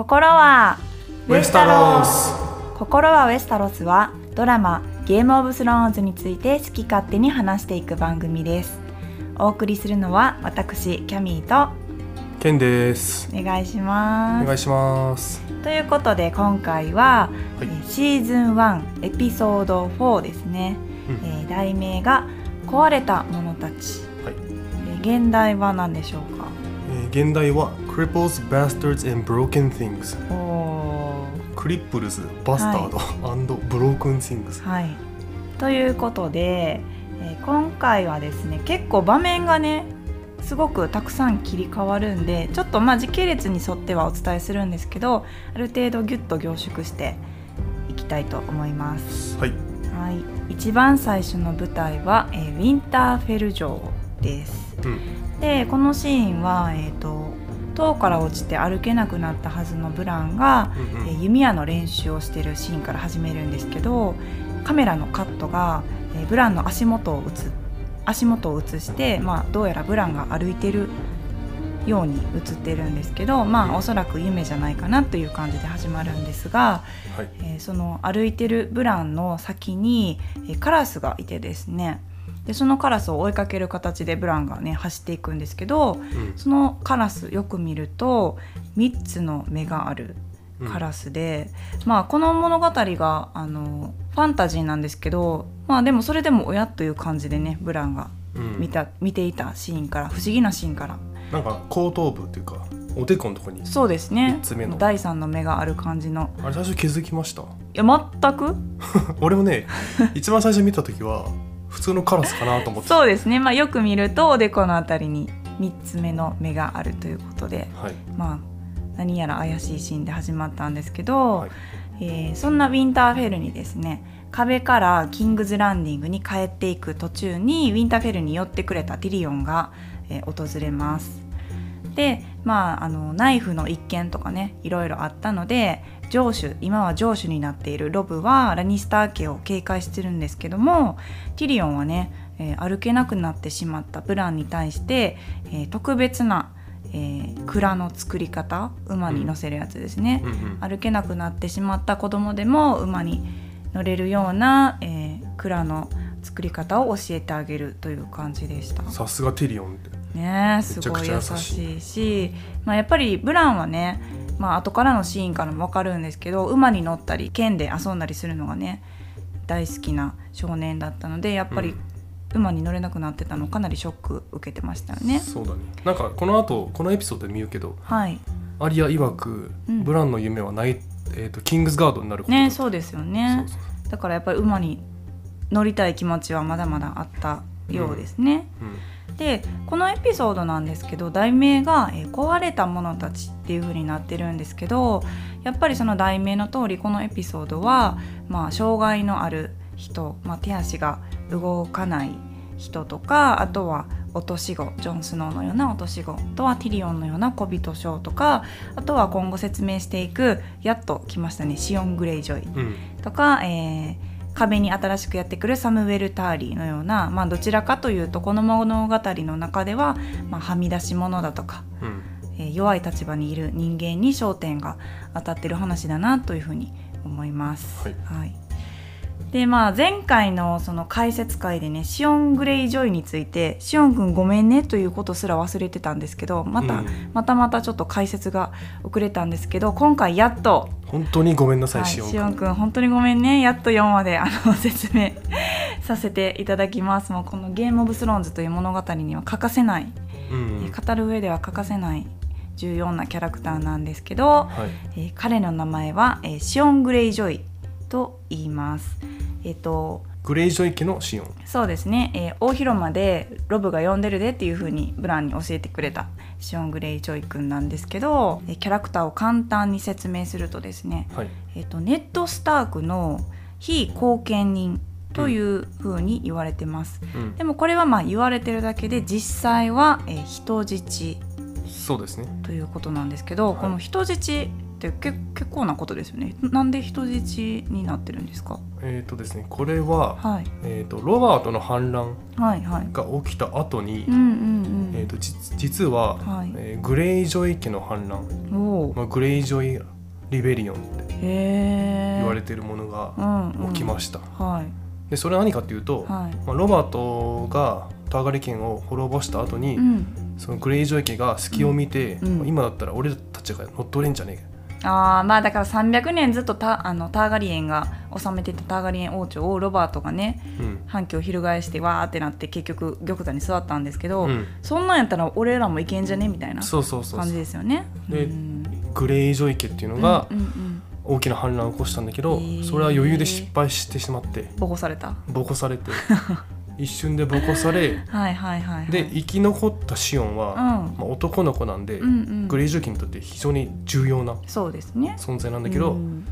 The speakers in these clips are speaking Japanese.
心はウェスタロス。心はウェスタロスはドラマゲームオブスローンズについて好き勝手に話していく番組です。お送りするのは私キャミーと。ケンです。お願いします。お願いします。ということで今回は、はい。えーシーズン1エピソード4ですね、うん。えー題名が壊れた者たち、はい。えー現代は何でしょうか？えー現代は Cripples, Bastards and Broken Things. クリップルズ、バスタード、and Broken Things. はい。ということで、えー今回はですね結構場面がねすごくたくさん切り替わるんでちょっとまあ時系列に沿ってはお伝えするんですけどある程度ギュッと凝縮していきたいと思います。はい。はい、一番最初の舞台は、えーウィンターフェル城です。うん。でこのシーンは、えー、と塔から落ちて歩けなくなったはずのブランが、うんうん。えー弓矢の練習をしているシーンから始めるんですけどカメラのカットが、えーブランの足元を映足元を映して、まあ、どうやらブランが歩いてるように映ってるんですけど、まあ、おそらく夢じゃないかなという感じで始まるんですが、はい。えーその歩いてるブランの先に、えーカラスがいてですねでそのカラスを追いかける形でブランがね走っていくんですけどうん。そのカラスよく見ると3つの目があるカラスで、まあこの物語があのファンタジーなんですけどまあでもそれでも親という感じでねブランがうん。見た見ていたシーンから不思議なシーンから。なんか後頭部っていうかおでこのとこにそうですね。三つ目の。第3の目がある感じの。あれ最初気づきました？いや全く？俺もね一番最初見た時は普通のカラスかなと思ってそうですね、まあ、よく見るとおでこのあたりに3つ目の目があるということで、はい。まあ、何やら怪しいシーンで始まったんですけど、はい。えーそんなウィンターフェルにですね壁からキングズランディングに帰っていく途中にウィンターフェルに寄ってくれたティリオンが、えー訪れます。でまああのナイフの一件とかねいろいろあったので城主今は城主になっているロブはラニスター家を警戒してるんですけどもティリオンはね、えー歩けなくなってしまったブランに対して、えー特別な、えー蔵の作り方馬に乗せるやつですね、うんうん。歩けなくなってしまった子供でも馬に乗れるような、えー蔵の作り方を教えてあげるという感じでした。さすがティリオンねえすごい優しいし、まあ、やっぱりブランはね、まあ後からのシーンからも分かるんですけど馬に乗ったり剣で遊んだりするのがね大好きな少年だったのでやっぱり馬に乗れなくなってたのかなりショック受けてましたよね。そうだね。なんかこの後このエピソードで見るけどはい。アリア曰く、うん。ブランの夢はない、えー、とキングズガードになることだねそうですよね。そうそうだからやっぱり馬に乗りたい気持ちはまだまだあったようですね。うんでこのエピソードなんですけど題名が、えー壊れた者たち」っていう風になってるんですけどやっぱりその題名の通りこのエピソードは、まあ、障害のある人、まあ、手足が動かない人とかあとは落とし子ジョン・スノーのような落とし子あとはティリオンのような小人賞とかあとは今後説明していくやっと来ましたねシオン・グレイジョイうん。とか、えー壁に新しくやってくるサムウェル・ターリーのような、まあ、どちらかというとこの物語の中では、まあ、はみ出し者だとか、うん。えー弱い立場にいる人間に焦点が当たってる話だなというふうに思います。はいでまあ前回のその解説会でねシオン・グレイジョイについて「シオン君ごめんね」ということすら忘れてたんですけどまた、うん。またまたちょっと解説が遅れたんですけど今回やっと本当にごめんなさい、はい、シオンしおんくん本当にごめんね。やっと4話であの説明させていただきます。もうこの「ゲームオブスローンズ」という物語には欠かせない、うん。えー語る上では欠かせない重要なキャラクターなんですけど、はい。えー彼の名前は、えーシオン・グレイジョイと言います。えっ、とグレイジョイ家のシオン。そうですね、えー大広間でロブが呼んでるでっていう風にブランに教えてくれたシオン・グレイジョイくんなんですけど、えーキャラクターを簡単に説明するとですねはい。えっとネット・スタークの非後見人というふうに言われてます、うん。でもこれはまあ言われてるだけで実際は、えー人質そうですね。ということなんですけど、はい。この人質って結結構なことですよね。なんで人質になってるんですか？えっ、とですねこれは、はい。えー、とロバートの反乱が起きた後に、えー、とじ実は、はい。えーグレイジョイ家の反乱、まあ、 Greyjoy Rebellion って言われてるものが起きました、はい。でそれは何かっていうと、はい。まあ、ロバートがターガリエンを滅ぼした後に、うん。そのグレイジョイ家が隙を見て、うん。まあ今だったら俺たちが乗っ取れんじゃねえかああまあだから300年ずっとタあのターガリエンが治めてたターガリエン王朝をロバートがねうん。反旗を翻してわーってなって結局玉座に座ったんですけど、うん。そんなんやったら俺らもいけんじゃねみたいなそうそうそう感じですよね。でうん。グレイジョイ家っていうのが大きな反乱を起こしたんだけど、それは余裕で失敗してしまって。ボコされた。ボコされて 一瞬でボコされはいはいはい、はい、で生き残ったシオンは、うん。まあ、男の子なんで、うんうん。グレイジョイ家にとって非常に重要なそうですね。存在なんだけど、うん。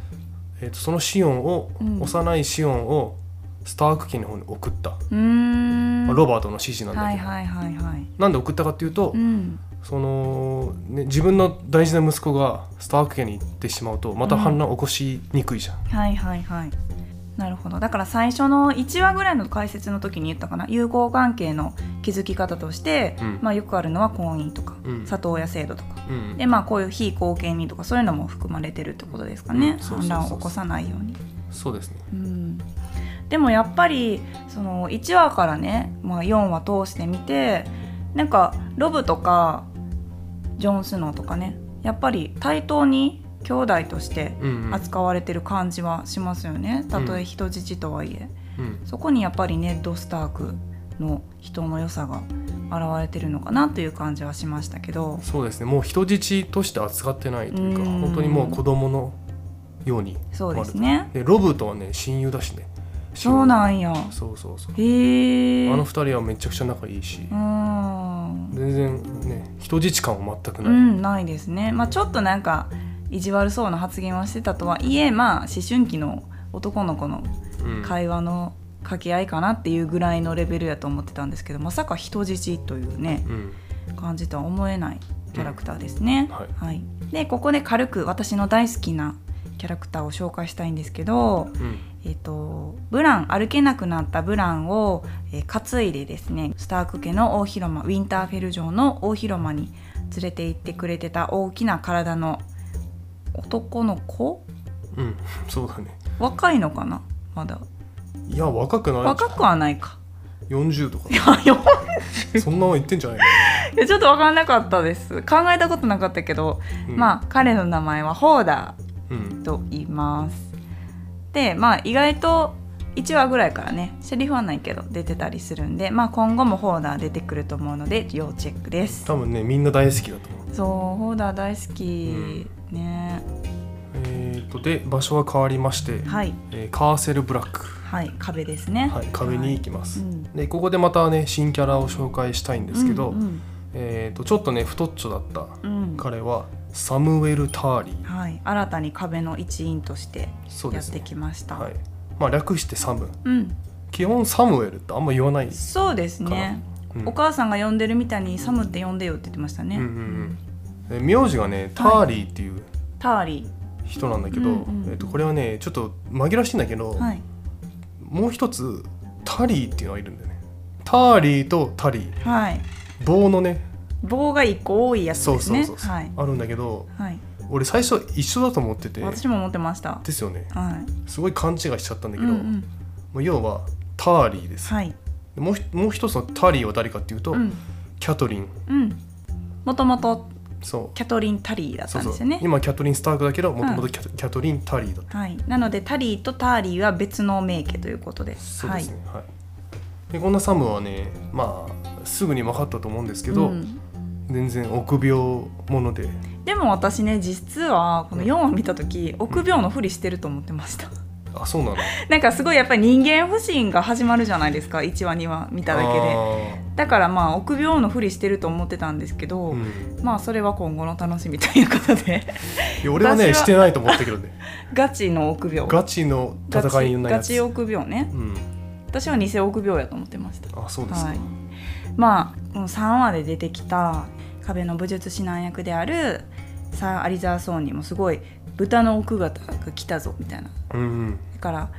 えー、とそのシオンを、うん。幼いシオンをスターク家の方に送った、まあ、ロバートの指示なんだけど、はいはいはいはい。なんで送ったかっていうと、うん。そのね、自分の大事な息子がスターク家に行ってしまうとまた反乱起こしにくいじゃん、はいはいはいなるほど。だから最初の1話ぐらいの解説の時に言ったかな？友好関係の築き方として、うん。まあ、よくあるのは婚姻とか、うん。里親制度とか。うんでまあこういう非後見人とかそういうのも含まれてるってことですかね、反乱を起こさないように。そうですね。うん。でもやっぱりその1話からね、まあ、4話通してみてなんかロブとかジョン・スノーとかねやっぱり対等に兄弟として扱われてる感じはしますよね。たとえ人質とはいえ、うん。そこにやっぱりネッド・スタークの人の良さが現れてるのかなという感じはしましたけど。そうですね。もう人質として扱ってないというかうん。本当にもう子供のようにそうですね。でロブとはね親友だしね。そうなんや。そうそうそう。へえ。あの二人はめちゃくちゃ仲いいし。うん。全然ね人質感は全くない、うんないですね。まあちょっとなんか意地悪そうな発言はしてたとはいえまあ思春期の男の子のうん会話の掛け合いかなっていうぐらいのレベルやと思ってたんですけどまさか人質というねうん。感じとは思えないキャラクターですね。はい。はい、でここで軽く私の大好きなキャラクターを紹介したいんですけど、うん。えっとブラン歩けなくなったブランを、えー担いでですねスターク家の大広間ウィンターフェル城の大広間に連れて行ってくれてた大きな体の男の子？うんそうだね。若いのかな？まだ。いや若くない。若くはないか。40とかいやよそんなの言ってんじゃない いやちょっと分かんなかったです。考えたことなかったけど、うん。まあ彼の名前はホーダうん。ーと言います。でまあ意外と1話ぐらいからねセリフはないけど出てたりするんで、まあ、今後もホーダー出てくると思うので要チェックです。多分ねみんな大好きだと思う。そうホーダー大好き、ね。えー、とで場所は変わりまして、はい。えーカーセルブラック、はい壁ですね。はい、壁に行きます、うん。でここでまたね新キャラを紹介したいんですけど、うんうん。えー、とちょっとね太っちょだったうん。彼はサムウェル・ターリー。はい、新たに壁の一員としてやってきました、はい。まあ、略してサム。うん、基本サムウェルってあんま言わないです、そうですね、うん。お母さんが呼んでるみたいにサムって呼んでよって言ってましたね、うんうんうん、で名字がねターリーっていうターリ人なんだけど、うんうんえー、とこれはねちょっと紛らわしいんだけど、ーはい。もう一つタリーっていうのがいるんだよね。ターリーとタリー。はい。棒のね。棒が一個多いやつそうですね。そうそうそう、はい、あるんだけどはい、俺最初一緒だと思ってて。私も思ってました。ですよね。はい。すごい勘違いしちゃったんだけど、うんうん。もう要はターリーです、はい。でもうひもう一つのタリーは誰かっていうと、うん。キャトリン。うん。もともとそう。キャトリン・タリーだったんですよね。今キャトリン・スタークだけどもともとキャ,、キャトリン・タリーだった。はい、なのでタリーとターリーは別の名家ということで。すそうですね。はい、でこんなサムはねまあすぐに分かったと思うんですけど、うん。全然臆病者で。でも私ね実はこの4話見た時臆病のふりしてると思ってましたあそうなの？なんかすごいやっぱり人間不信が始まるじゃないですか1話2話見ただけで。で、だからまあ臆病のふりしてると思ってたんですけど、うん、まあそれは今後の楽しみということで。いや俺はねしてないと思ったけどね。ガチの臆病。ガチの戦いのやつ。ガチガチ臆病ね。うん。私は偽臆病やと思ってました。あそうですか、はい。まあこの3話で出てきた壁の武術指南役であるサー・有沢ソーンにもすごい豚の奥方が来たぞみたいな。うんうん。だから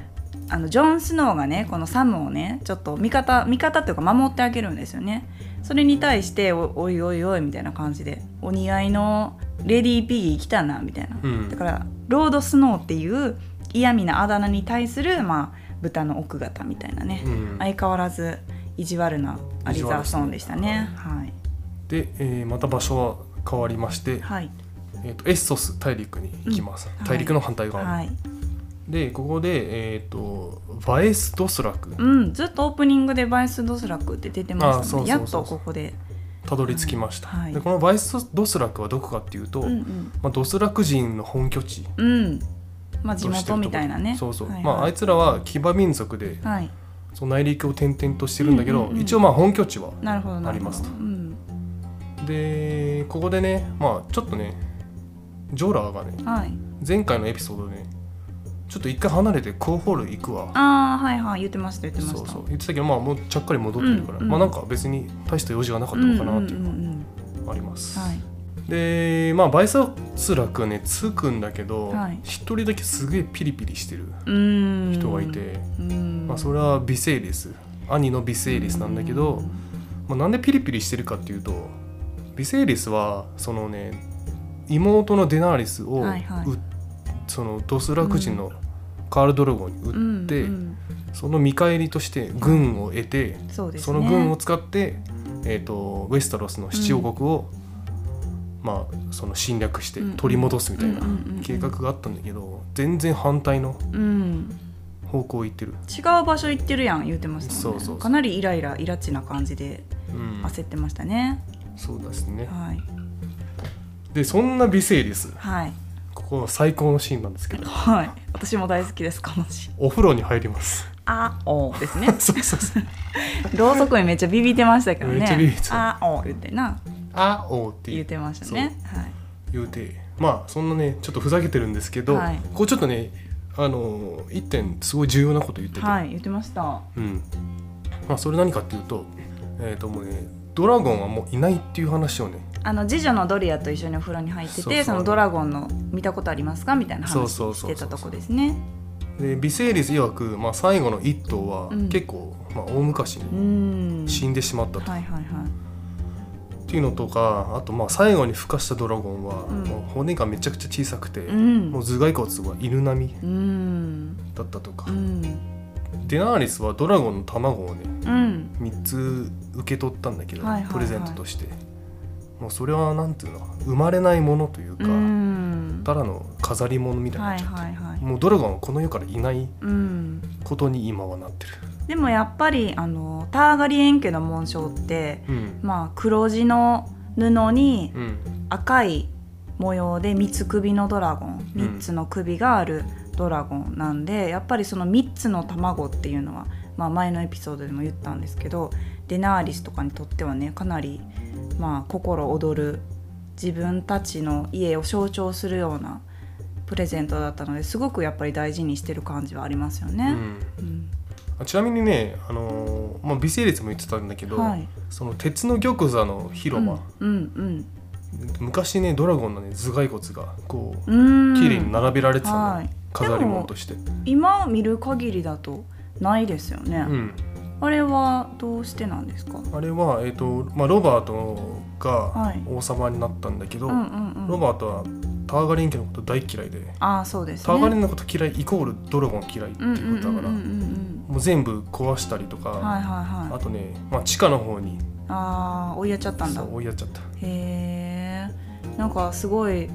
あのジョン・スノーがねこのサムをねちょっと味方味方っていうか守ってあげるんですよね。それに対しておおいおいおいみたいな感じでお似合いのレディー・ピギー来たなみたいな、うん。だからロード・スノーっていう嫌味なあだ名に対する、まあ、豚の奥方みたいなね、うん。相変わらず意地悪なアリザーソーンでしたね。はい。で、えーまた場所は変わりまして、はいえー、とエッソス大陸に行きます、うん。大陸の反対側に、はい。でここで、えー、とバエス・ドスラク。うん、ずっとオープニングでバイス・ドスラクって出てまあしたそうそうそうねやっとここで。たどり着きました、はい。でこのバエス・ドスラクはどこかっていうと、うんうん。まあ、ドスラク人の本拠地。うんまあ地元みたいなね。そうそう、はいはい。まああいつらは騎馬民族ではい。その内陸を転々としてるんだけど、うんうんうん。一応まあ本拠地はなるほどなるほど。ありますと。うん。でここでねまあちょっとねジョーラーがねはい。前回のエピソードでねちょっと一回離れてコーホール行くわ。ああはいはい。言ってました言ってました。そうそう。言ってたけどまあもうちゃっかり戻ってるから、うんうん。まあなんか別に大した用事がなかったのかなっていうのうんがあります、うんはい。でまあバイサスラクはね着くんだけどはい。一、人だけすげえピリピリしてる人がいて、うん。まあ、それはビセイリス兄のビセイリスなんだけど、まあ、なんでピリピリしてるかっていうとビセイリスはそのね妹のデナーリスを、はいはい。うそのドスラク人のカール・ドラゴンに売って、うんうん。その見返りとして軍を得て、そね。その軍を使って、えー、とウェスタロスの七王国を、まあ、その侵略してうん。取り戻すみたいなうんうんうんうん。計画があったんだけど全然反対のうん。方向を行ってる、違う場所行ってるやん言ってましたもんね。そうそうそう。かなりイライライラチな感じでうん、焦ってましたね、そうですね。はいでそんなビセイリス。はい。ここは最高のシーンなんですけど。はい。私も大好きですこのシーン。お風呂に入ります。あおですね。そうそうそう。ろうそくにめっちゃビビってましたけどね。めっちゃビビってた。あお言ってな。あおって言ってましたね。はい。言うて。まあそんなねちょっとふざけてるんですけど、はい。こうちょっとねあの一点すごい重要なこと言ってて、はい言ってました。うん。まあ、それ何かっていうと,、えー、ともうねドラゴンはもういないっていう話をねあの次女のドリアと一緒にお風呂に入っててそのドラゴンの見たことありますか？みたいな話してたとこですね。でビセイリス曰く、まあ、最後の一頭はうん。結構、まあ、大昔うにん。死んでしまったと、はいはいはい。っていうのとかあとまあ最後に孵化したドラゴンは、うん。もう骨がめちゃくちゃ小さくて、うん。もう頭蓋骨は犬並みうん。だったとか、うん。デナーリスはドラゴンの卵をねうん。3つ受け取ったんだけど、はいはいはい。プレゼントとしてもうそれはなんていうの生まれないものというか、うん。ただの飾り物みたいになはいっちゃって、はいはいもうドラゴンはこの世からいないうんことに今はなってる、でもやっぱりあのターガリエン家の紋章ってうん。まあ黒地の布にうん。赤い模様で三つ首のドラゴンうん3つの首があるドラゴンなんで、やっぱりその3つの卵っていうのは、まあ、前のエピソードでも言ったんですけどデナーリスとかにとってはねかなり、まあ、心躍る自分たちの家を象徴するようなプレゼントだったのですごくやっぱり大事にしてる感じはありますよね。うん。うん。あちなみにね、あのーまあ、微生列も言ってたんだけど、はい。その鉄の玉座の広間、うんうん昔ねドラゴンのね頭蓋骨がこううん。綺麗に並べられてたの、はい。飾り物として、今見る限りだとないですよね、うん、あれはどうしてなんですか？あれは、えーとまあ、ロバートがはい。王様になったんだけど、うんうんうん。ロバートはターガリン家のこと大嫌いで、ああそうですね。ターガリンのこと嫌いイコールドラゴン嫌いってうんいうことだから、もう全部壊したりとか、うんはいはいはい。あとね、まあ、地下の方にああ追いやっちゃったんだ。追いやっちゃった。へえんかすごい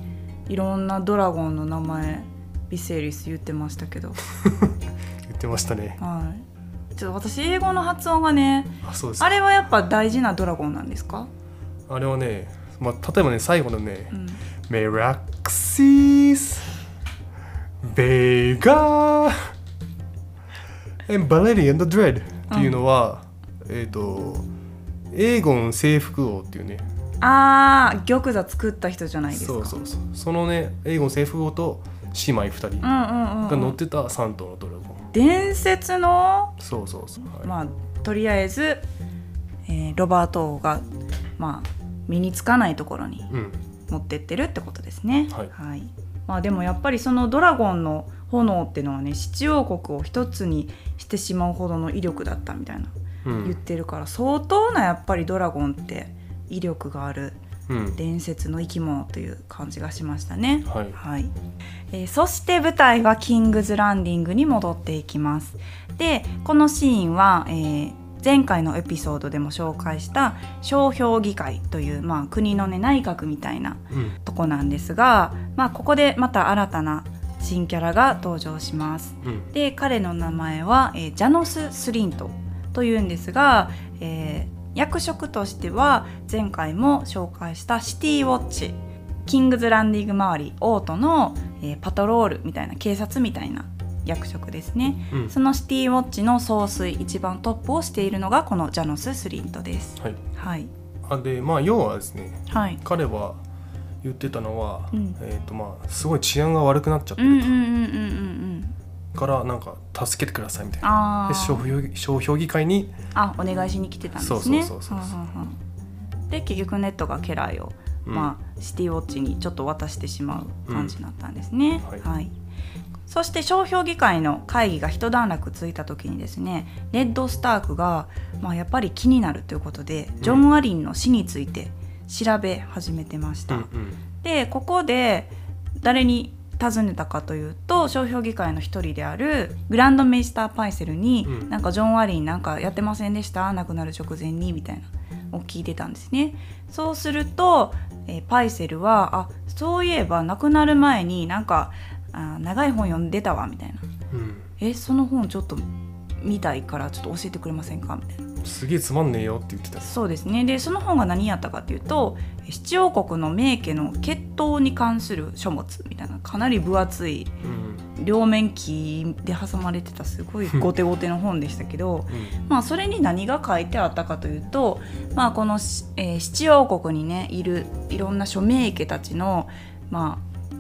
いろんなドラゴンの名前ビセリス言ってましたけど。言ってましたね。はいちょっと私英語の発音がねあそうですあれはやっぱ大事なドラゴンなんですか、あれはね、まあ、例えばね最後のねうん、「メラクシース」「ベガー」「エンバレリアンド・ドレッド」っていうのは、えっ、とエーゴン征服王っていうね。ああ玉座作った人じゃないですか。そうそうそう。そのねエーゴン征服王と姉妹2人うんがうんうん、うん、乗ってた3頭のドラゴン、伝説のそうそうそう、はい。まあとりあえず、えーロバート王がまあ身につかないところにうん、持ってってるってことですね。はい。まあ、でもやっぱりそのドラゴンの炎っていうのはね七王国を一つにしてしまうほどの威力だったみたいなうん。言ってるから相当なやっぱりドラゴンって威力があるうん伝説の生き物という感じがしましたね。はいはいえーそして舞台はキングズランディングに戻っていきます。でこのシーンは、えー前回のエピソードでも紹介した商標議会という、まあ、国の、ね、内閣みたいなうんとこなんですが、まあ、ここでまた新たな新キャラが登場します。うんで彼の名前は、えージャノス・スリントというんですが、えー役職としては前回も紹介したシティウォッチキングズランディング周りオートの、えーパトロールみたいな警察みたいな役職ですね、うん。そのシティウォッチの総帥一番トップをしているのがこのジャノス・スリントです。はい。はい。あでまあ要はですねはい。彼は言ってたのは、うん。えっ、とまあすごい治安が悪くなっちゃってるうんうんうんうんうんうん。とからなんか助けてくださいみたいな。あで商ー標商標議会に。あお願いしに来てたんですね。で結局ネットが家来をうん。まあ、シティウォッチにちょっと渡してしまう感じになったんですね。うんははい。いそして商標議会の会議が一段落ついた時にですねレッド・スタークが、まあ、やっぱり気になるということでジョン・アリンの死について調べ始めてました。うんうん。でここで誰に尋ねたかというと商標議会の一人であるグランドメイスター・パイセルに、うん。なんかジョン・アリンなんかやってませんでした？亡くなる直前にみたいなを聞いてたんですね。そうすると、えーパイセルはあそういえば亡くなる前になんかあ長い本読んでたわみたいな。うん。えその本ちょっと見たいからちょっと教えてくれませんか？みたいなすげえつまんねえよって言ってた。そうですね。でその本が何やったかっていうと七王国の名家の血統に関する書物みたいなかなり分厚いうん。両面木で挟まれてたすごいゴテゴテの本でしたけどうん。まあそれに何が書いてあったかというと、まあ、このし、えー七王国にねいるいろんな諸名家たちの、まあ、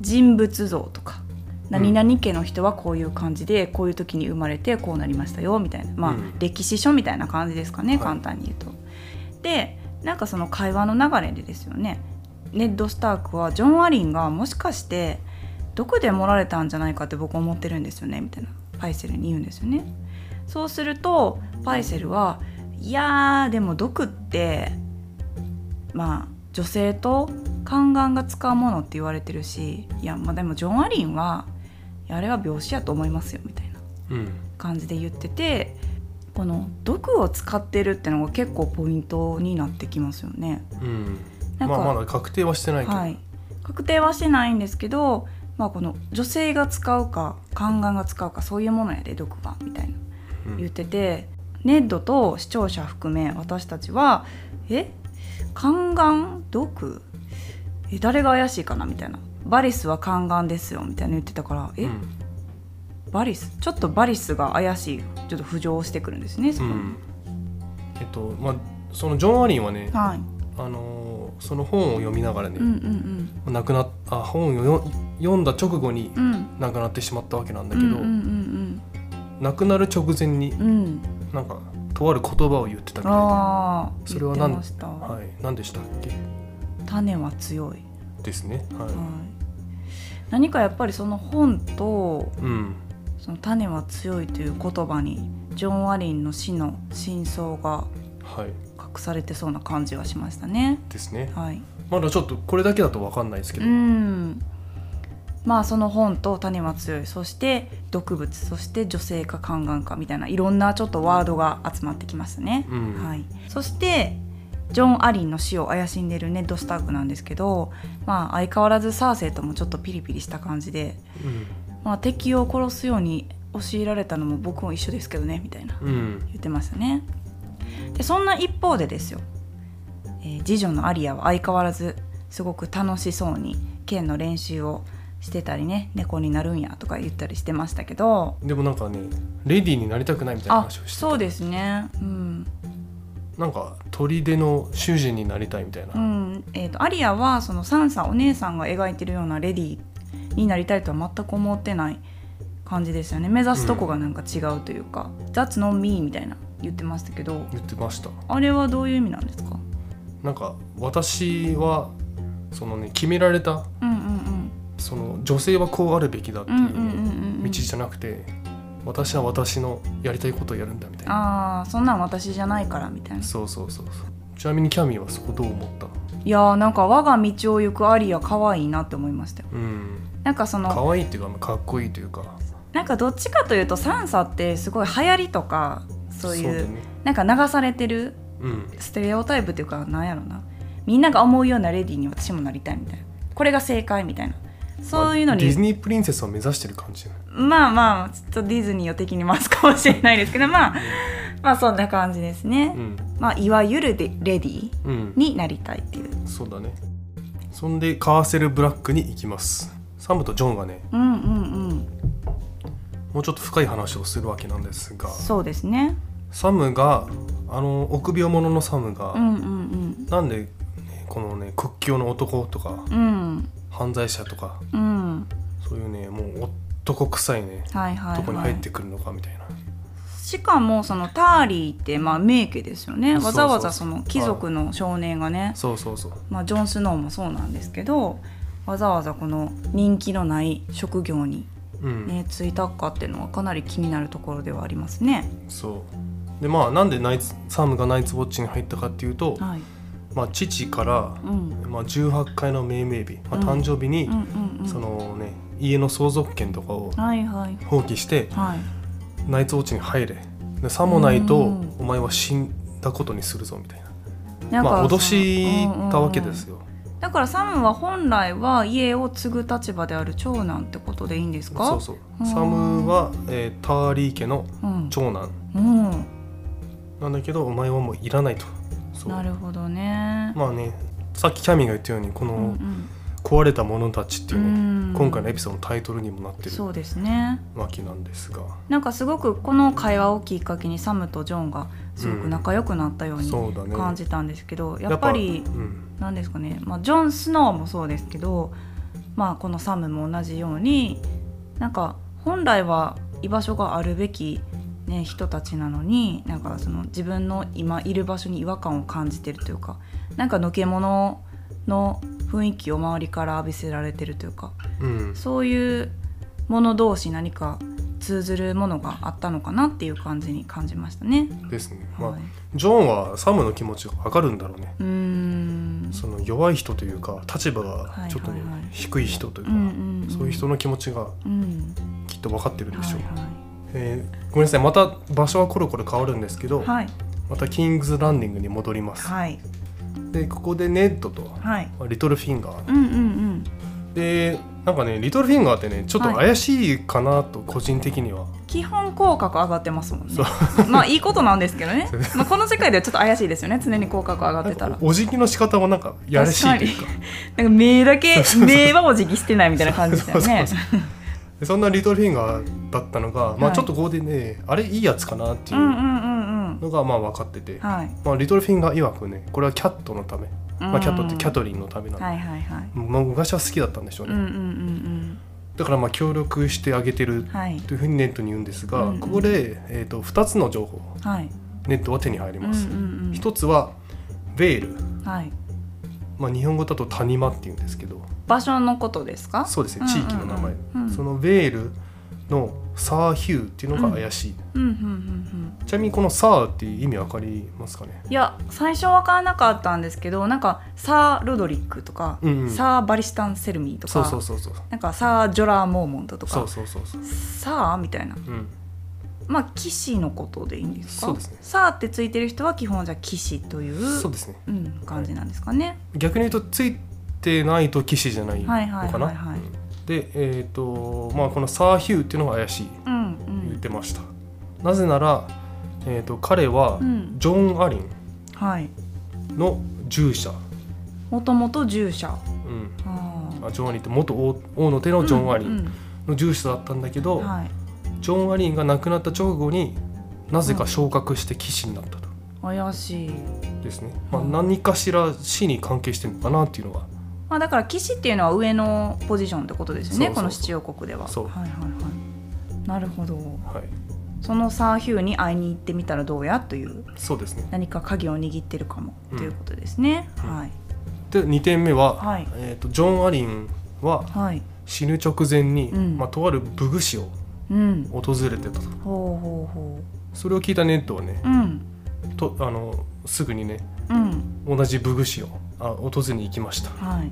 人物像とか何々家の人はこういう感じでこういう時に生まれてこうなりましたよみたいな、まあうん。歴史書みたいな感じですかね、はい。簡単に言うと。でなんかその会話の流れでですよね。ネッド・スタークはジョン・アリンがもしかして毒で盛られたんじゃないかって僕は思ってるんですよねみたいな。パイセルに言うんですよね。そうするとパイセルは「いやーでも毒ってまあ女性と宦官が使うものって言われてるしいやまあでもジョン・アリンはあれは病死やと思いますよ」みたいなうん。感じで言っててこの毒を使ってるってのが結構ポイントになってきますよね。うん。なんかまあまだ確定はしてないはい、確定はしてないんですけど、まあ、この女性が使うか宦官が使うかそういうものやで毒がみたいな。うん。言ってて、ネッドと視聴者含め私たちは「え？宦官？毒？え誰が怪しいかな?」みたいな「バリスは宦官ですよ」みたいな言ってたから「え、うん。バリス？ちょっとバリスが怪しい。ちょっと浮上してくるんですねそこに。うんえっとまあそのジョン・アリンはね、はい、あのーその本を読みながらね、うんうん亡くなっあ本をよ読んだ直後に亡くなってしまったわけなんだけど、うんうんうん亡くなる直前にうん。うんなんかとある言葉を言ってたみたいで、ああそれは何はい、何でしたっけ？種は強い、ですね。はい。はい、何かやっぱりその本とうんその種は強いという言葉にジョン・アリンの死の真相がはい。隠されてそうな感じはしましたね。ですね。はい、まだちょっとこれだけだと分かんないですけうど、ん。まあその本と種は強い。そして毒物。そして女性か宦官かみたいないろんなちょっとワードが集まってきましたね。うん。はい、そしてジョン・アリンの死を怪しんでいるネッド・スタークなんですけど、まあ、相変わらずサーセイともちょっとピリピリした感じで、まあ、敵を殺すように教えられたのも僕も一緒ですけどねみたいなうん。うん言ってましたね。でそんな一方でですよ、えー次女のアリアは相変わらずすごく楽しそうに剣の練習をしてたりね猫になるんやとか言ったりしてましたけど。でもなんかねレディーになりたくないみたいなあ話をしてた。そうですね。うんなんか砦の主人になりたいみたいな、うん。えー、とアリアはそのサンサお姉さんが描いてるようなレディーになりたいとは全く思ってない感じですよね。目指すとこがなんか違うというか「That's not me」みたいな言ってましたけど。言ってました。あれはどういう意味なんですか？なんか私はそのね決められたうんうん。その女性はこうあるべきだっていううんうんうんうんうん。道じゃなくて私は私のやりたいことをやるんだみたいな。ああそんなん私じゃないからみたいな。そうそうそう。そうちなみにキャミーはそこどう思った？いやーなんか我が道を行くアリア可愛いなって思いましたよ。うん。なんかその可愛いっていうかかっこいいというか。なんかどっちかというとサンサってすごい流行りとかそういうね。なんか流されてるうん。ステレオタイプっていうかなんやろな。みんなが思うようなレディーに私もなりたいみたいな。これが正解みたいなそういうのにディズニープリンセスを目指してる感じまあまあちょっとディズニーを敵に回すかもしれないですけどまあまあそんな感じですね、うん。まあいわゆるレレディーうんになりたいっていう。そうだね。そんでカーセルブラックに行きます。サムとジョンがねうんうんうん。もうちょっと深い話をするわけなんですがそうですね。サムがあの臆病者のサムが、うんうんなんで、ね、このね屈強の男とかうんうん犯罪者とかうん。そういうねもう男臭いね。はいはい、とこにはい、入ってくるのかみたいな、しかもそのターリーってまあ名家ですよね。わざわざその貴族の少年がねそうそうそう。まあ、ジョン・スノーもそうなんですけどわざわざこの人気のない職業に、うん、ね、就いたかっていうのはかなり気になるところではありますね。そう。でまあなんでナイツサムがナイツウォッチに入ったかっていうと、はいまあ、父から、うん。まあ、18階の命名日、まあ、うん。誕生日に、そのね家の相続権とかを放棄してはい。ナイツウォッチに入れでさもないとうんお前は死んだことにするぞみたいな。まあ脅したわけですよ、だからサムは本来は家を継ぐ立場である長男ってことでいいんですか？そうそう。うん。サムは、えーターリー家のうん。長男。うん、なんだけどお前はもういらないとなるほどね。まあねさっきキャミが言ったようにこのうんうん。壊れた者たちっていうね、うん。今回のエピソードのタイトルにもなってるそうですね。わけなんですが。なんかすごくこの会話をきっかけにサムとジョンがすごく仲良くなったように感じたんですけど、やっぱりうん。なんですかね、まあ、ジョン・スノーもそうですけど、まあ、このサムも同じようになんか本来は居場所があるべき、ね、人たちなのになんかその自分の今いる場所に違和感を感じてるというかなんかのけ者の雰囲気を周りから浴びせられてるというかうん。そういうもの同士何か通ずるものがあったのかなっていう感じに感じましたね。ですね、まあはい、ジョンはサムの気持ちが分かるんだろうね。うその弱い人というか立場がちょっとね、はい。はいはい低い人というか、そういう人の気持ちがうん。きっと分かってるんでしょう、はいえーごめんなさい。また場所はコロコロ変わるんですけど、はい。またキングズランディングに戻ります、はい。でここでネットとはい。まあリトルフィンガー。うんうんうん。でなんかねリトルフィンガーってねちょっと怪しいかなと個人的には、基本口角上がってますもんね。まあいいことなんですけどね、まあ、この世界ではちょっと怪しいですよね。常に口角上がってたら。おお辞儀の仕方もなんかやらしいというか。なんか目だけ目はお辞儀してないみたいな感じでしたよねそんなリトルフィンガーだったのが、まあ、はいちょっとここでねあれいいやつかなっていううんうんうんうん。のがまあ分かってて、はい、まあ、リトルフィンガー曰くねこれはキャットのため、まあ、キャットってキャトトリンのためなの、はいはいはい。まあ、昔は好きだったんでしょうね、うんうんうんだからまあ協力してあげてるうんはい。というふうにネットに言うんですが、うんうん。ここで、えー、と2つの情報。はい。ネットは手に入りうんうんます、うん。一つはベール、はい。まあ、日本語だと谷間っていうんですけど。場所のことですか？そうですね。うんうんうん。地域の名前、うん。そのベールのサーヒューっていうのが怪しい、うんうんうんうん。ちなみにこのサーっていう意味わかりますかね？いや最初分からなかったんですけどなんかサー・ロドリックとか、うんうん。サー・バリスタン・セルミーとかそうそうそうそうなんかサー・ジョラー・モーモントとかそうそうそうそうサーみたいな。うん。まあ騎士のことでいいんですか？そうですね。サーってついてる人は基本じゃあ騎士というそうですね。うん、感じなんですかね。逆に言うとついてないと騎士じゃないのかはいはいはいなはい。うんでえっ、とまあこのサーヒューっていうのが怪しいうん言ってました、なぜなら、えー、と彼はうんジョン・アリンはい。の従者、もともと従者。うん、ああジョン・アリンって元王王の手のジョン・アリうんンの従者だったんだけど、うんはい。ジョン・アリンが亡くなった直後になぜか昇格して騎士になったと。怪しい。ですね、まあ、うん何かしら死に関係してるのかなっていうのはまあだから騎士っていうのは上のポジションってことですよね。この七王国では。そう。はいはいはい。なるほど。はい。そのサーヒューに会いに行ってみたらどうやというそうですね。何か鍵を握ってるかもうん。ということですね。うん。はい。で2点目は、はい。えー、とジョン・アリンははい。死ぬ直前に、うん。まあ、とある武具師をうん。訪れてたと。ほうほうほそれを聞いたネットはねううん。とあのすぐにねうん。同じ武具師をあ訪れに行きました。はい。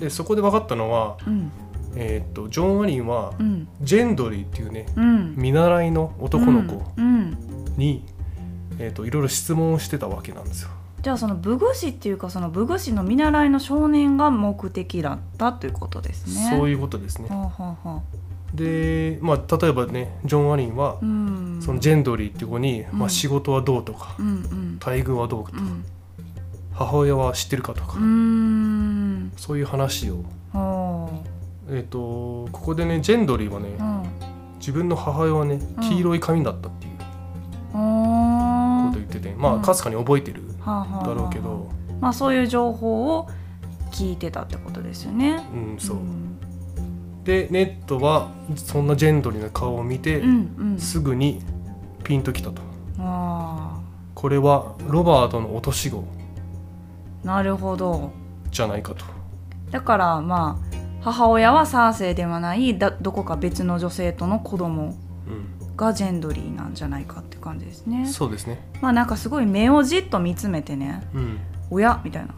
でそこで分かったのは、うん。えー、とジョン・アリンは、うん。ジェンドリーっていうねうん。見習いの男の子うん。に、えー、といろいろ質問をしてたわけなんですよ。じゃあその武具師っていうかその武具師の見習いの少年が目的だったということですね。そういいうことですね。はあ、はでまあ例えばねジョン・アリンは、うん。そのジェンドリーっていう子に、まあ、うん。仕事はどうとか、うんうん。待遇はどうとか、うん母親は知ってるかとか、そういう話を、はえー、とここでねジェンドリーはね、自分の母親はねうん。黄色い髪だったっていう。あことを言ってて、まうん。あかすかに覚えてるーはあはあはあ。だろうけど、まあそういう情報を聞いてたってことですよね。うんそう、ん。でネットはそんなジェンドリーの顔を見て、うんうん。すぐにピンときたと。あこれはロバートの落とし子あなるほど。じゃないかと、だからまあ母親はサーセイではないだどこか別の女性との子供うん。がジェンドリーなんじゃないかって感じですね。そうですね。まあなんかすごい目をじっと見つめてねうん「おや?」みたいな。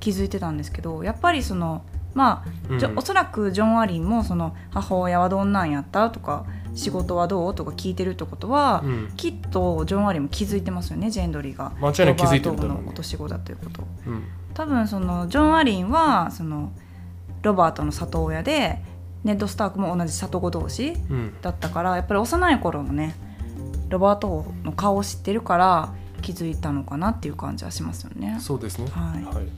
気づいてたんですけどやっぱりそのまあ、じょうん。おそらくジョン・アリンもその母親はどんなんやった？とか仕事はどう？とか聞いてるってことは、うん。きっとジョン・アリンも気づいてますよねジェンドリーが。間違いなく気づいてるの落とし子だということ。うん。多分そのジョン・アリンはそのロバートの里親でネッド・スタークも同じ里子同士うん。だったからやっぱり幼い頃のねロバートの顔を知ってるから気づいたのかなっていう感じはしますよね。そうですね。はい。はい。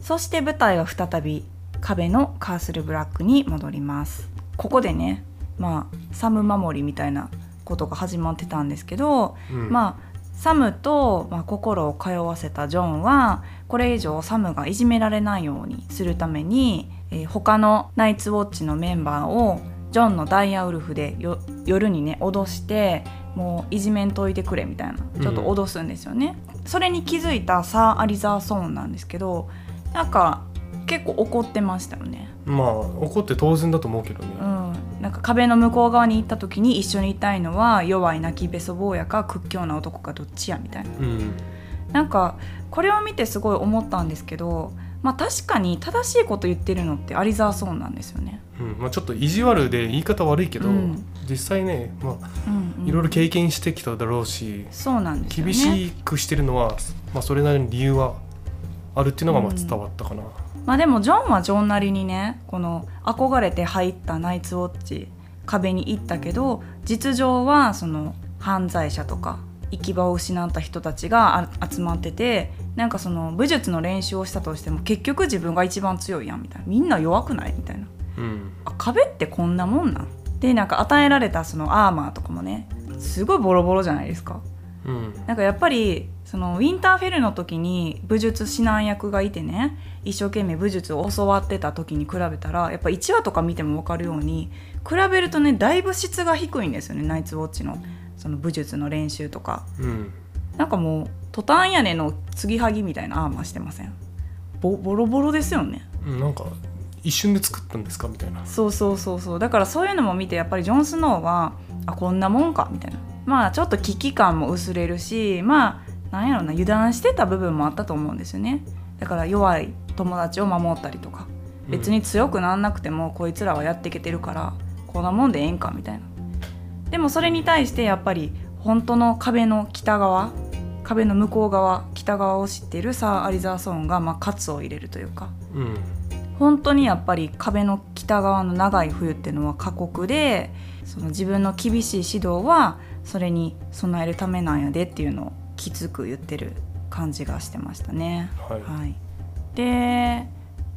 そして舞台は再び壁のカースルブラックに戻ります。ここでね、まあサム守りみたいなことが始まってたんですけど、うんまあサムと、まあ、心を通わせたジョンはこれ以上サムがいじめられないようにするために、えー他のナイツウォッチのメンバーをジョンのダイヤウルフでよ夜にね脅してもういじめんといてくれみたいなちょっと脅すんですよね。それに気づいたサー・アリザー・ソーンなんですけどなんか結構怒ってましたよね。まあ怒って当然だと思うけどね、うん、なんか壁の向こう側に行った時に一緒にいたいのは弱い泣きべそ坊やか屈強な男かどっちやみたいな。うん。なんかこれを見てすごい思ったんですけどまあ確かに正しいこと言ってるのってアリザーソーンなんですよね。うん。まあ、ちょっと意地悪で言い方悪いけど、うん。実際ね、まあ、うんうん。いろいろ経験してきただろうし、そうなんですよね。厳しくしてるのは、まあ、それなりに理由はあるっていうのがまあうん伝わったかな、まあでもジョンはジョンなりにねこの憧れて入ったナイツウォッチ壁に行ったけど実情はその犯罪者とか行き場を失った人たちがあ集まっててなんかその武術の練習をしたとしても結局自分が一番強いやんみたいな。みんな弱くない？みたいな。うん。あ壁ってこんなもんなん？でなんか与えられたそのアーマーとかもねすごいボロボロじゃないですか。うん。なんかやっぱりそのウィンターフェルの時に武術指南役がいてね一生懸命武術を教わってた時に比べたらやっぱ1話とか見ても分かるように比べるとねだいぶ質が低いんですよねナイツウォッチのその武術の練習とか。うん。なんかもうトタン屋根の継ぎはぎみたいなアーマーしてません？ボボロボロですよね。うんなんか一瞬で作ったんですかみたいな。そうそうそうそう。だからそういうのも見てやっぱりジョン・スノーはあこんなもんかみたいな。まあちょっと危機感も薄れるしまあなんやろな油断してた部分もあったと思うんですよね。だから弱い友達を守ったりとか別に強くなんなくてもこいつらはやっていけてるからこんなもんでええんかみたいな。でもそれに対してやっぱり本当の壁の北側壁の向こう側北側を知っているサー・アリザーソーンが、まあ、喝を入れるというかうん。本当にやっぱり壁の北側の長い冬っていうのは過酷でその自分の厳しい指導はそれに備えるためなんやでっていうのをきつく言ってる感じがしてましたね。はい。はい、で、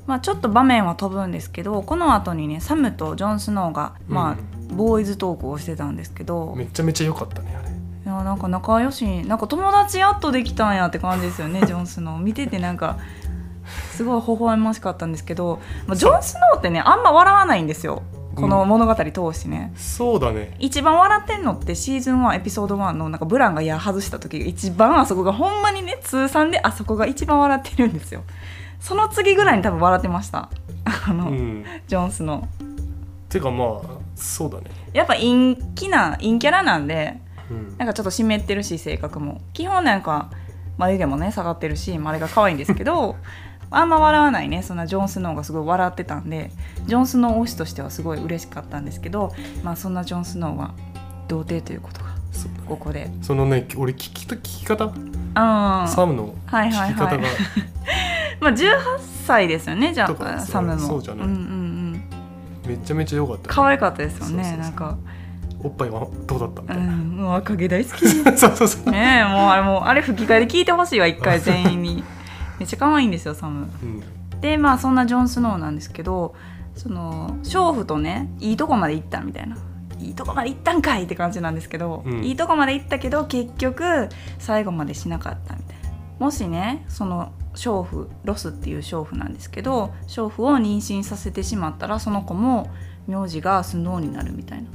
まあ、ちょっと場面は飛ぶんですけどこの後にねサムとジョン・スノーが、まあボーイズトークをしてたんですけど、めちゃめちゃ良かったねあれ。いやなんか仲良しなんか友達やっとできたんやって感じですよね ジョン・スノー。見ててなんかすごい微笑ましかったんですけど、まあ、ジョン・スノーってねあんま笑わないんですよこの物語通してね、そうだね。一番笑ってんのってシーズン1エピソード1のなんかブランが矢外した時が一番あそこがほんまにね通算であそこが一番笑ってるんですよ。その次ぐらいに多分笑ってました。あの、うん。ジョン・スノてかまあそうだね。ーやっぱ陰気な陰キャラなんでうん。なんかちょっと湿ってるし性格も。基本なんか眉毛もね下がってるしまああれが可愛いんですけど あんま笑わないね。そんなジョン・スノーがすごい笑ってたんでジョン・スノー推しとしてはすごい嬉しかったんですけどまあそんなジョン・スノーは童貞ということがここで。そのね俺聞きた聞き方？あサムのはいはいはい。聞き方が。まあ18歳ですよねじゃあサムもそうじゃない。んうんうん。めちゃめちゃ良かったよ可愛かったですよねなんか。おっぱいはどうだった？みたういな、んもう赤毛大好き。そうそうそう、ねえもうあれもうあれ吹き替えで聞いてほしいわ一回全員にめっちゃ可愛いんですよサム。うん、でまあそんなジョン・スノーなんですけどその娼婦とねいいとこまで行ったみたいな。いいとこまで行ったんかいって感じなんですけど、うん。いいとこまで行ったけど結局最後までしなかったみたいな。もしねその娼婦ロスっていう娼婦なんですけど娼婦を妊娠させてしまったらその子も名字がスノーになるみたいな。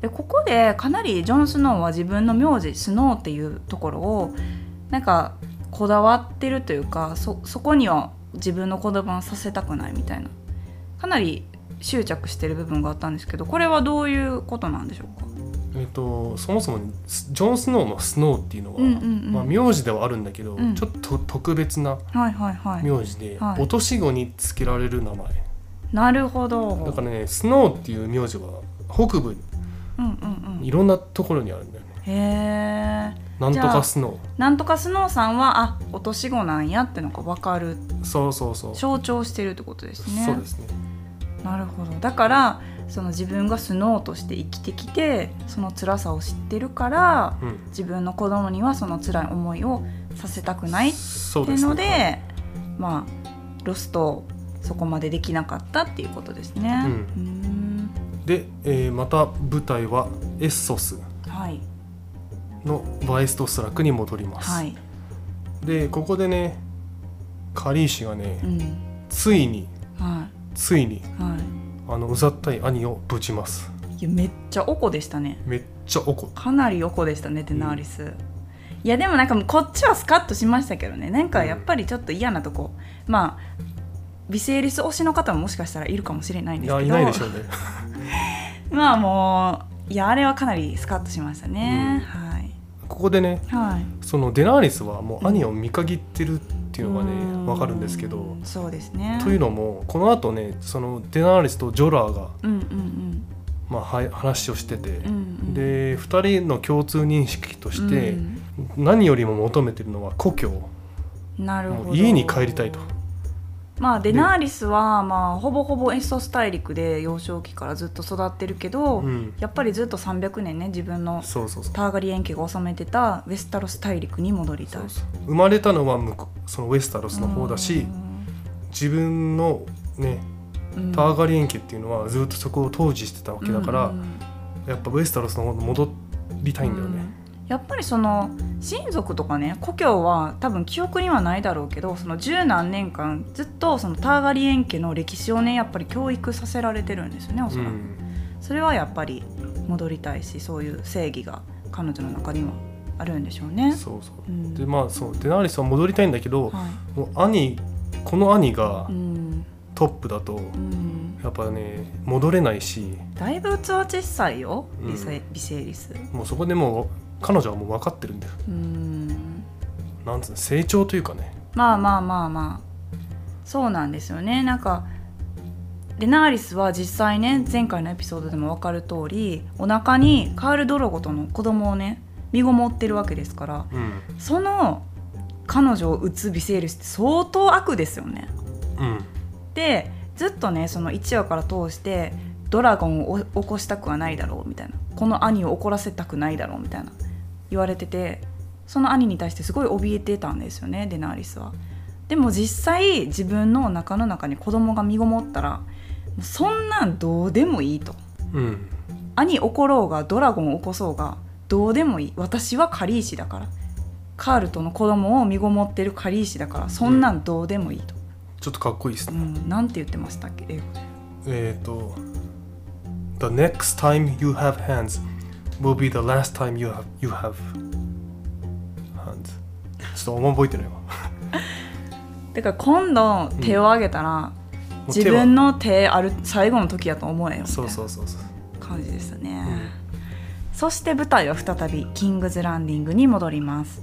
でここでかなりジョン・スノーは自分の名字スノーっていうところをなんかこだわってるというかそそこには自分の子供をさせたくないみたいな。かなり執着してる部分があったんですけどこれはどういうことなんでしょうか？えっとそもそもスジョン・スノーのスノーっていうのは、うんうんうん。まあ、名字ではあるんだけど、うん。ちょっと特別な名字で、はい。お年子につけられる名前。なるほど。だからねスノーっていう名字は北部うんうんうん。いろんなところにあるんだよね。へえなんとかスノなんとかスノーさんはあお年子なんやってのが分かる。ーそうそうそう。象徴してるってことですね。そうですね。なるほど。だからその自分がスノーとして生きてきてその辛さを知ってるからうん。自分の子供にはその辛い思いをさせたくないっそうですね。てのでまあロストそこまでできなかったっていうことですね。うん。ん。で、えーまた舞台はエッソス。はいのバイストスラクに戻ります、はい、でここでねカリーシがねうん、ついにはついにい。はあのうざったい兄をぶちます。いいやめっちゃおこでしたね。めっちゃ怒るかなりおこでしたねデナーリス、いやでもなんかもうこっちはスカッとしましたけどね。なんかやっぱりちょっと嫌なとこ、まあビセイリス推しの方ももしかしたらいるかもしれないんいですけど。やいないでしょうね。まあもういやあれはかなりスカッとしましたね、はいここでねはい。そのデナーリスはもう兄を見限ってるっていうのがねうん。わかるんですけどそうですね。というのもこの後ねそのデナーリスとジョラーが、うんうんまあ、は話をしてて、うんうん。うんで2人の共通認識として、うん。何よりも求めてるのは故郷。なるほど。家に帰りたいとまあデナーリスはまあほぼほぼエッソス大陸で幼少期からずっと育ってるけど、うん。やっぱりずっと300年ね自分のターガリエン家が治めてたウェスタロス大陸に戻りたい。生まれたのは向こうそのウェスタロスの方だし自分のねうん。ターガリエン家っていうのはずっとそこを統治してたわけだから、やっぱウェスタロスの方に戻りたいんだよね、うんやっぱりその親族とかね故郷は多分記憶にはないだろうけどその十何年間ずっとそのターガリエン家の歴史をねやっぱり教育させられてるんですよねおそらく、うん。それはやっぱり戻りたいしそういう正義が彼女の中にはあるんでしょうね。そうそう、うん。でまあそうデナーリスは戻りたいんだけど、はもう兄この兄がトップだと、うん、やっぱね戻れないし。だいぶ器小さいようん。ビセ,、ビセイリス。もうそこでもう彼女はもう分かってるんだよ。うん。なんつうの成長というかね。まあまあまあまあ。そうなんですよね。なんかデナーリスは実際ね前回のエピソードでも分かる通りお腹にカール・ドロゴとの子供をね身ごもってるわけですからうん。その彼女を撃つビセイリスって相当悪ですよね。うん。でずっとねその1話から通してドラゴンを起こしたくはないだろうみたいな。この兄を怒らせたくないだろうみたいな言われててその兄に対してすごい怯えてたんですよねデナーリスは。でも実際自分のお腹の中に子供が身ごもったらそんなんどうでもいいと。うん。兄怒ろうがドラゴンを起こそうがどうでもいい。私はカリーシだから。カールとの子供を身ごもってるカリーシだからそんなんどうでもいいと、ちょっとかっこいいですうね、ん、なんて言ってましたっけ英語で。えっ、と The next time you have hands will be the last time you have, you have hands. ちょっとあんま覚えてないわだから今度手を挙げたら、もう自手は分の手ある最後の時やと思えよそうなそうそうそう感じでしたね、そして舞台は再びキングズランディングに戻ります。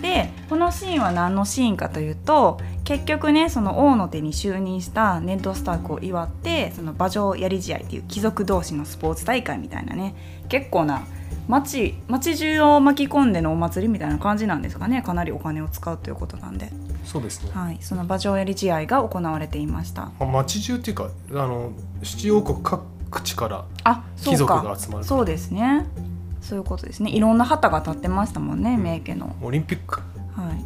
でこのシーンは何のシーンかというと結局ねその王の手に就任したネッド・スタークを祝ってその馬上やり試合っていう貴族同士のスポーツ大会みたいなね結構な町町中を巻き込んでのお祭りみたいな感じなんですかね。かなりお金を使うということなんで、そうですね、はい、その馬上やり試合が行われていました。まあ、町中っていうかあの七王国各地からあそう貴族かが集まるそうですね。そういうことですね。いろんな旗が立ってましたもんね名家の。オリンピック。はい。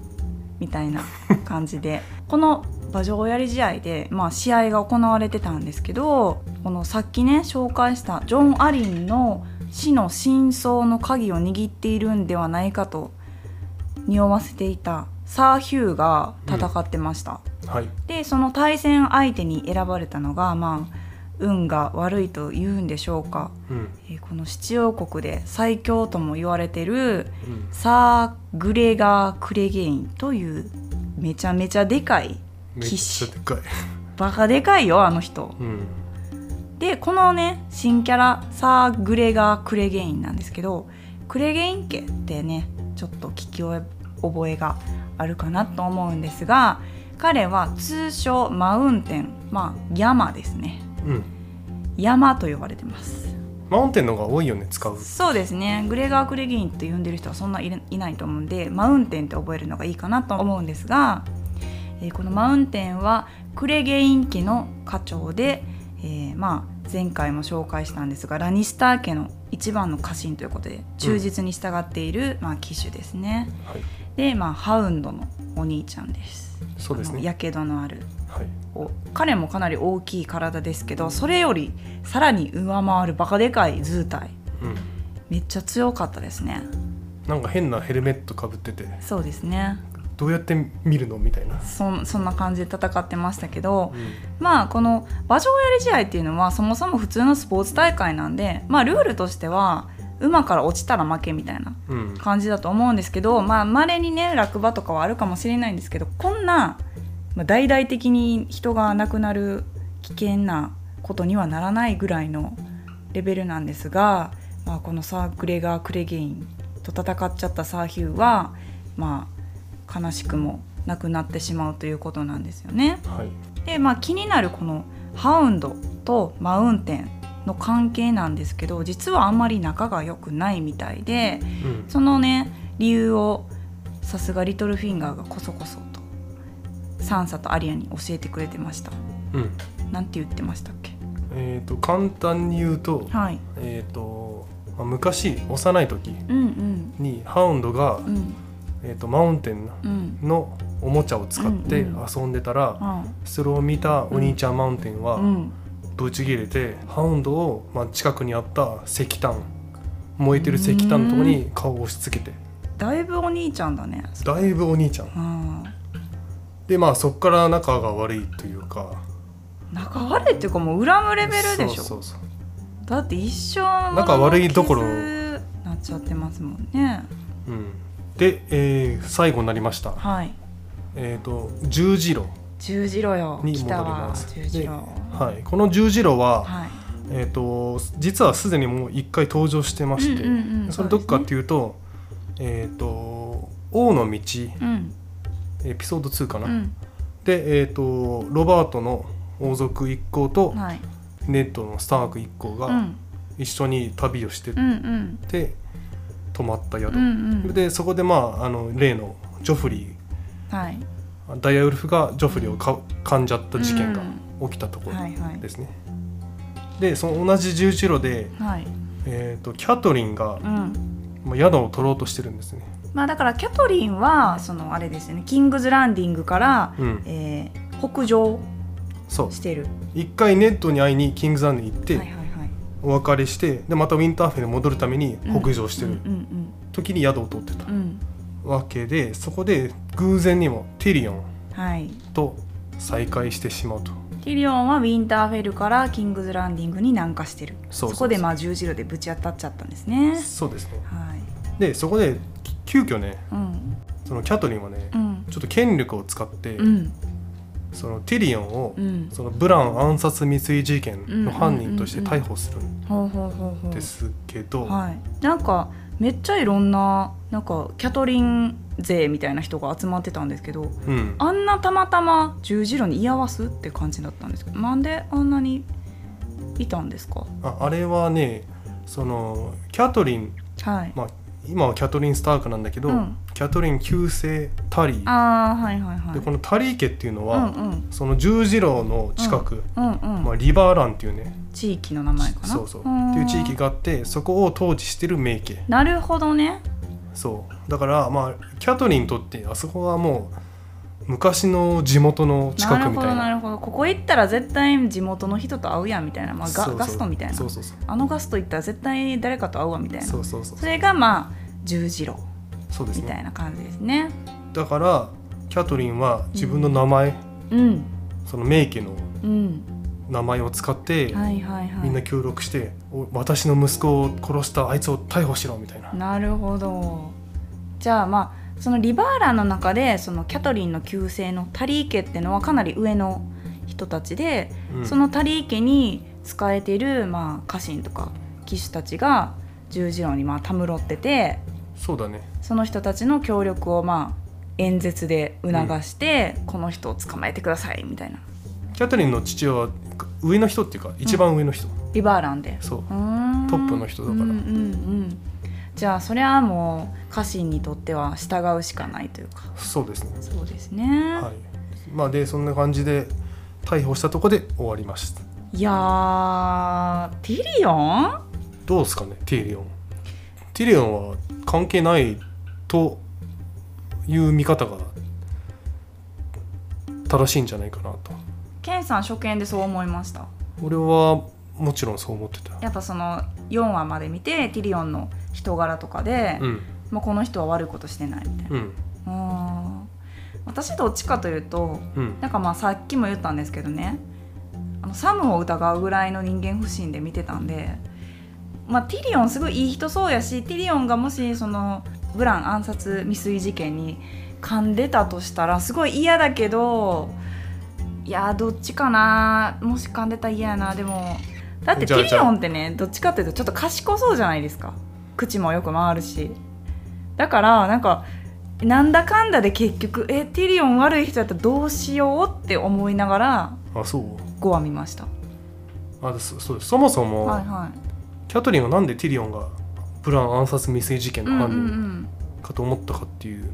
みたいな感じで。この馬上やり試合で、まあ、試合が行われてたんですけどこのさっきね紹介したジョン・アリンの死の真相の鍵を握っているんではないかと匂わせていたサー・ヒューが戦ってました。はい。でその対戦相手に選ばれたのがまあ運が悪いと言うんでしょうか、うん。えーこの七王国で最強とも言われてるうん。サー・グレガー・クレゲインというめちゃめちゃでかいめっ騎士ちゃでかい。バカでかいよあの人。うんでこのね新キャラサー・グレガー・クレゲインなんですけどクレゲイン家ってねちょっと聞き覚えがあるかなと思うんですが彼は通称マウンテンまあ山ですね。うん。山と呼ばれてます。マウンテンの方が多いよね使う。そうですね。グレガー・クレゲインって呼んでる人はそんないないと思うんでマウンテンって覚えるのがいいかなと思うんですが、えーこのマウンテンはクレゲイン家の家長で、えーまあ、前回も紹介したんですがラニスター家の一番の家臣ということで忠実に従っている、まあ、騎手ですね。はい。で、まあ、ハウンドのお兄ちゃんです。そうですね。やけどのある。はい。お彼もかなり大きい体ですけどそれよりさらに上回るバカでかい図体。うん。めっちゃ強かったですね。なんか変なヘルメットかぶってて。そうですねどうやって見るのみたいな、そんそんな感じで戦ってましたけどうん。まあこの馬上やり試合っていうのはそもそも普通のスポーツ大会なんでまあルールとしては馬から落ちたら負けみたいなうん。感じだと思うんですけどまあ稀にね落馬とかはあるかもしれないんですけどこんな、まあ、大々的に人が亡くなる危険なことにはならないぐらいのレベルなんですが、まあ、このサー・グレガー・クレゲインと戦っちゃったサー・ヒューはまあ悲しくも亡くなってしまうということなんですよね。はい。でまあ気になるこのハウンドとマウンテンの関係なんですけど実はあんまり仲が良くないみたいでうん。そのね理由をさすがリトルフィンガーがこそこそとサンサとアリアに教えてくれてました。うん。なんて言ってましたっけ？えー、と簡単に言うと,、はい。えーとまあ、昔幼い時うんうん。にハウンドが、うんえー、とマウンテンうん。のおもちゃを使って遊んでたら、あそれを見たお兄ちゃんマウンテンはうん。ぶち切れて、ハウンドを、まあ、近くにあった石炭燃えてる石炭のところに顔を押し付けて。だいぶお兄ちゃんだね。だいぶお兄ちゃん。うん。でまあそっから仲が悪いというか。仲悪いっていうかもう恨むレベルでしょ。そうそうだって一生仲悪いどころ。なっちゃってますもんね。うん、で、えー最後になりました。はい。えっ、と十字路。十字路よ。に戻ります。十字路。はい、この十字路は、はい。えー、と実はすでにもう一回登場してまして、うんうんうんそれどっかっていうと,、えっ、と王の道。うん。エピソード2かな、うん。で、えー、とロバートの王族一行とはい。ネットのスターク一行がうん。一緒に旅をしてうんうん。て泊まった宿、うんうん。でそこでまああの例のジョフリはい。ーダイヤウルフがジョフリーをか噛んじゃった事件が起きたところはいはい。ですね。でその同じ十字路で、はい。えー、とキャトリンがうん。まあ宿を取ろうとしてるんですね。まあだからキャトリンはそのあれですよね。キングズランディングから、うん、えー北上してる。一回ネットに会いにキングズランドに行って、はいはいはいお別れしてでまたウィンターフェルに戻るために北上してる。時に宿を取ってたわけでそこで偶然にもティリオンはい。と再会してしまうと。ティリオンはウィンターフェルからキングズランディングに南下してる。そこでまあ十字路でぶち当たっちゃったんですね。そうですね。はい。でそこでき急遽ねうん。そのキャトリンはね、うん。ちょっと権力を使って、うんそのティリオンを、うん。そのブラン暗殺未遂事件の犯人として逮捕するんですけど、はい。なんかめっちゃいろんななんかキャトリン勢みたいな人が集まってたんですけどうん、あんなたまたま十字路に居合わすって感じだったんですけどなんであんなにいたんですか？ああれはねそのキャトリン、はい、まあ、今はキャトリン・スタークなんだけど、うんキャトリン旧姓タリー。ああはいはいはい。でこのタリー家っていうのうんは、うん。その十字路の近く、うんうん、まあ、リバーランっていうね。地域の名前かな。そうそう。っん。ていう地域があってそこを統治してる名家。なるほどね。そう。だからまあキャトリンにとってあそこはもう昔の地元の近くみたいな。なるほどここ行ったら絶対地元の人と会うやんみたいな、まあ、ガガストみたいな。そうそうそう。あのガスト行ったら絶対誰かと会うわみたいな。そうそうそう。それがまあ十字路そうですね。みたいな感じですね。だからキャトリンは自分の名前、うん。その名家のうん。名前を使って、みんな協力してお私の息子を殺したあいつを逮捕しろみたいな。なるほど。じゃあまあそのリバーランの中でそのキャトリンの旧姓のタリー家っていうのはかなり上の人たちで、うん。そのタリー家に仕えている、まあ、家臣とか騎手たちが十字路にまあたむろっててそうだね。その人たちの協力をまあ演説で促して、この人を捕まえてくださいみたいな。キャトリンの父親は上の人っていうか一番上の人、リバーランで。そう。トップの人だから。うんうんうんじゃあそれはもう家臣にとっては従うしかないというか。そうですね。そうですね、はい。まあでそんな感じで逮捕したとこで終わりました。い、やーティリオン？どうですかねティリオンティリオンは関係ないという見方が正しいんじゃないかなと。ケンさん初見でそう思いました。俺はもちろんそう思ってたやっぱその4話まで見てティリオンの人柄とかで、うん。もうこの人は悪いことしてないみたいな、うん。私どっちかというとうん。なんかまあさっきも言ったんですけどねあのサムを疑うぐらいの人間不信で見てたんで、まあ、ティリオンすごいいい人そうやしティリオンがもしそのブラン暗殺未遂事件に噛んでたとしたらすごい嫌だけどいやどっちかなもし噛んでたら嫌やなでもだってティリオンってねどっちかっていうとちょっと賢そうじゃないですか。口もよく回るし。だからなんかなんだかんだで結局えティリオン悪い人やったらどうしようって思いながらあそう。5話見ました。あそそうそもそも、はいはキャトリンはなんでティリオンがブラン暗殺未遂事件の犯ん人かと思ったかっていう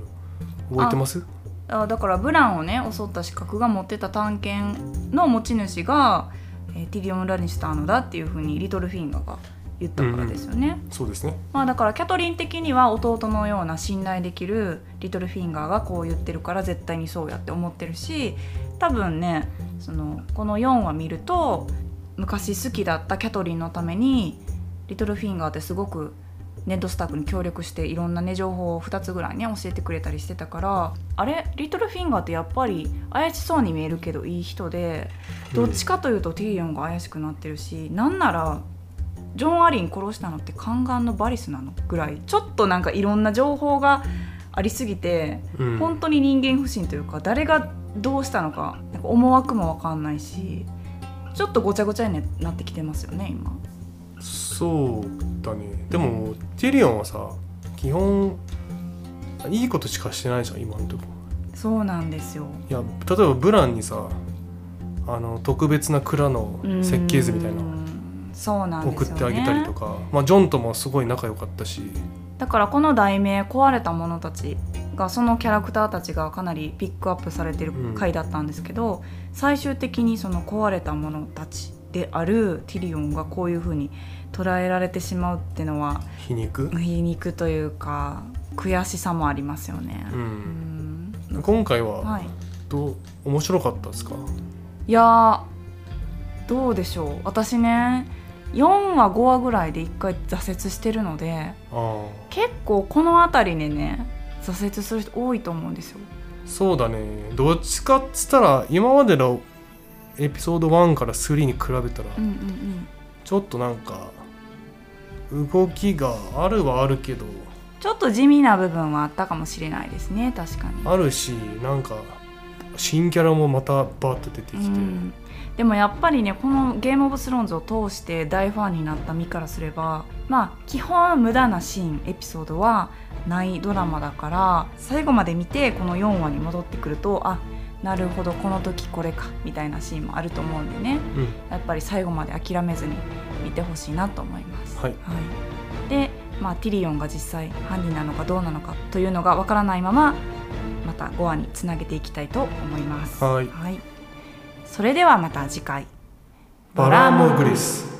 の覚えてます？あだからブランをね襲った資格が持ってた探検の持ち主が、えーティリオン・ラニスターのだっていうふうにリトルフィンガーが言ったからですよね、そうですね。まあだからキャトリン的には弟のような信頼できるリトルフィンガーがこう言ってるから絶対にそうやって思ってるし多分ねそのこの4話見ると昔好きだったキャトリンのためにリトルフィンガーってすごくネッドスタークに協力していろんなね情報を2つぐらいね教えてくれたりしてたからあれ？リトルフィンガーってやっぱり怪しそうに見えるけどいい人でどっちかというとティリオンが怪しくなってるし、なんならジョン・アリン殺したのって宦官のバリスなのぐらい。ちょっとなんかいろんな情報がありすぎて、うん。本当に人間不信というか誰がどうしたのかなんか思惑も分かんないしちょっとごちゃごちゃになってきてますよね今。そうだね。でもティリオンはさ基本いいことしかしてないじゃん今のとこ。そうなんですよ。いや例えばブランにさあの特別な蔵の設計図みたいなそうなんね、送ってあげたりとか、まあ、ジョンともすごい仲良かったし。だからこの題名「壊れたものたち」がそのキャラクターたちがかなりピックアップされてる回だったんですけど、最終的にその壊れたものたちであるティリオンがこういうふうに捉えられてしまうっていうのは皮肉、皮肉というか悔しさもありますよね。う、うん。ん今回ははい、どう面白かったですか？いやーどうでしょう。私ね4話5話ぐらいで1回挫折してるのであ結構この辺りでね挫折する人多いと思うんですよ。あそうだね。どっちかっつったら今までのエピソード1から3に比べたらちょっとなんか動きがあるはあるけどちょっと地味な部分はあったかもしれないですね確かに。あるしなんか新キャラもまたバーッと出てきて、うん。でもやっぱりねこの「ゲームオブスローンズ」を通して大ファンになった身からすればまあ基本無駄なシーンエピソードはないドラマだから最後まで見てこの4話に戻ってくるとあなるほどこの時これかみたいなシーンもあると思うんでね。うん。やっぱり最後まで諦めずに見てほしいなと思います。はい。で、まあ、ティリオンが実際犯人なのかどうなのかというのがわからないまままた5話につなげていきたいと思います。はい。それではまた次回。バラモグリス